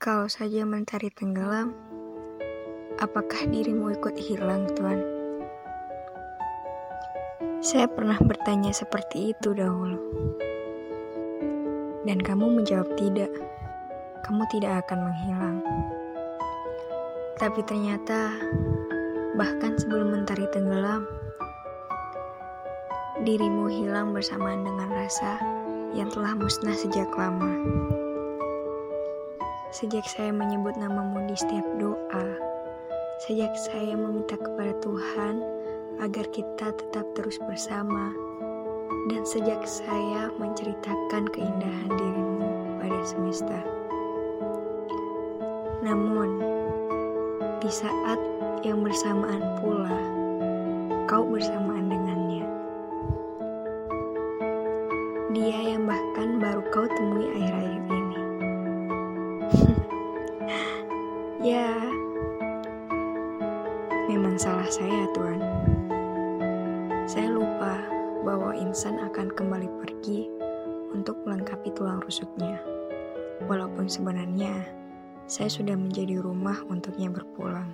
Kalau saja mentari tenggelam, apakah dirimu ikut hilang, Tuan? Saya pernah bertanya seperti itu dahulu. Dan kamu menjawab tidak. Kamu tidak akan menghilang. Tapi ternyata, bahkan sebelum mentari tenggelam, dirimu hilang bersamaan dengan rasa yang telah musnah sejak lama. Sejak saya menyebut namamu di setiap doa, sejak saya meminta kepada Tuhan agar kita tetap terus bersama, dan sejak saya menceritakan keindahan dirimu pada semesta. Namun, di saat yang bersamaan pula, kau bersamaan dengannya. Dia yang bahkan baru kau temui akhir-akhir ya, memang salah saya, Tuan. Saya lupa bahwa insan akan kembali pergi untuk melengkapi tulang rusuknya. Walaupun sebenarnya saya sudah menjadi rumah untuknya berpulang.